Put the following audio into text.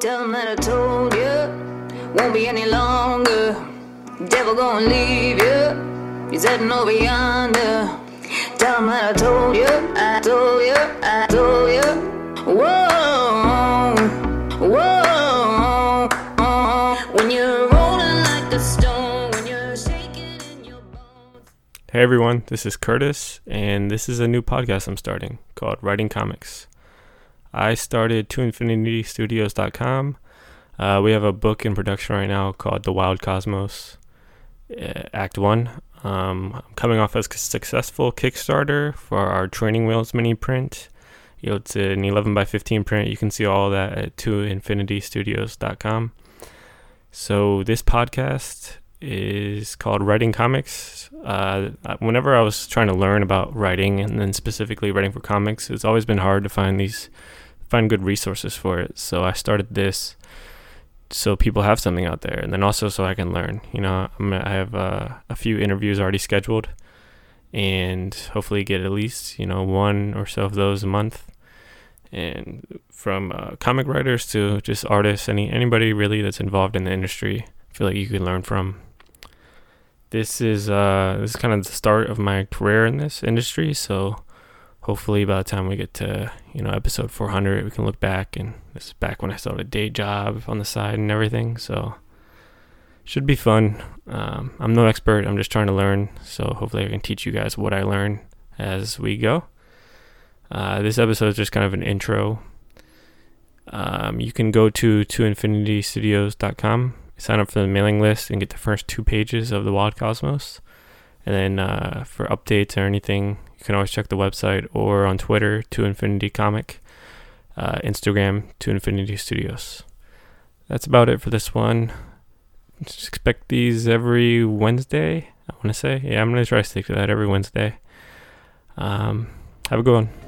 Tell them that I told you, won't be any longer. Devil gonna leave you, he's heading over yonder. Tell them that I told you, I told you, I told you. Whoa, whoa. When you're rolling like a stone, when you're shaking in your bones. Hey everyone, this is Curtis, and this is a new podcast I'm starting called Writing Comics. I started toinfinitystudios.com. Uh, we have a book in production right now called The Wild Cosmos, uh, Act 1. Um, I'm coming off as a successful Kickstarter for our Training Wheels mini print. You know, it's an 11 by 15 print. You can see all that at toinfinitystudios.com. So this podcast is called Writing Comics. Uh, whenever I was trying to learn about writing and then specifically writing for comics, it's always been hard to find these find good resources for it. So I started this so people have something out there, and then also so I can learn. You know, I'm I have uh, a few interviews already scheduled, and hopefully get at least you know one or so of those a month. And from uh, comic writers to just artists, any anybody really that's involved in the industry, I feel like you can learn from. This is uh this is kind of the start of my career in this industry, so hopefully by the time we get to you know episode 400 we can look back and this is back when i had a day job on the side and everything so should be fun. Um, i'm no expert i'm just trying to learn so hopefully i can teach you guys what i learn as we go. Uh, this episode is just kind of an intro. Um, you can go to toinfinitystudios.com sign up for the mailing list and get the first two pages of the wild cosmos and then uh, for updates or anything you can always check the website or on Twitter, to Infinity Comic, uh, Instagram, to Infinity Studios. That's about it for this one. Just expect these every Wednesday. I want to say, yeah, I'm gonna try to stick to that every Wednesday. Um, have a good one.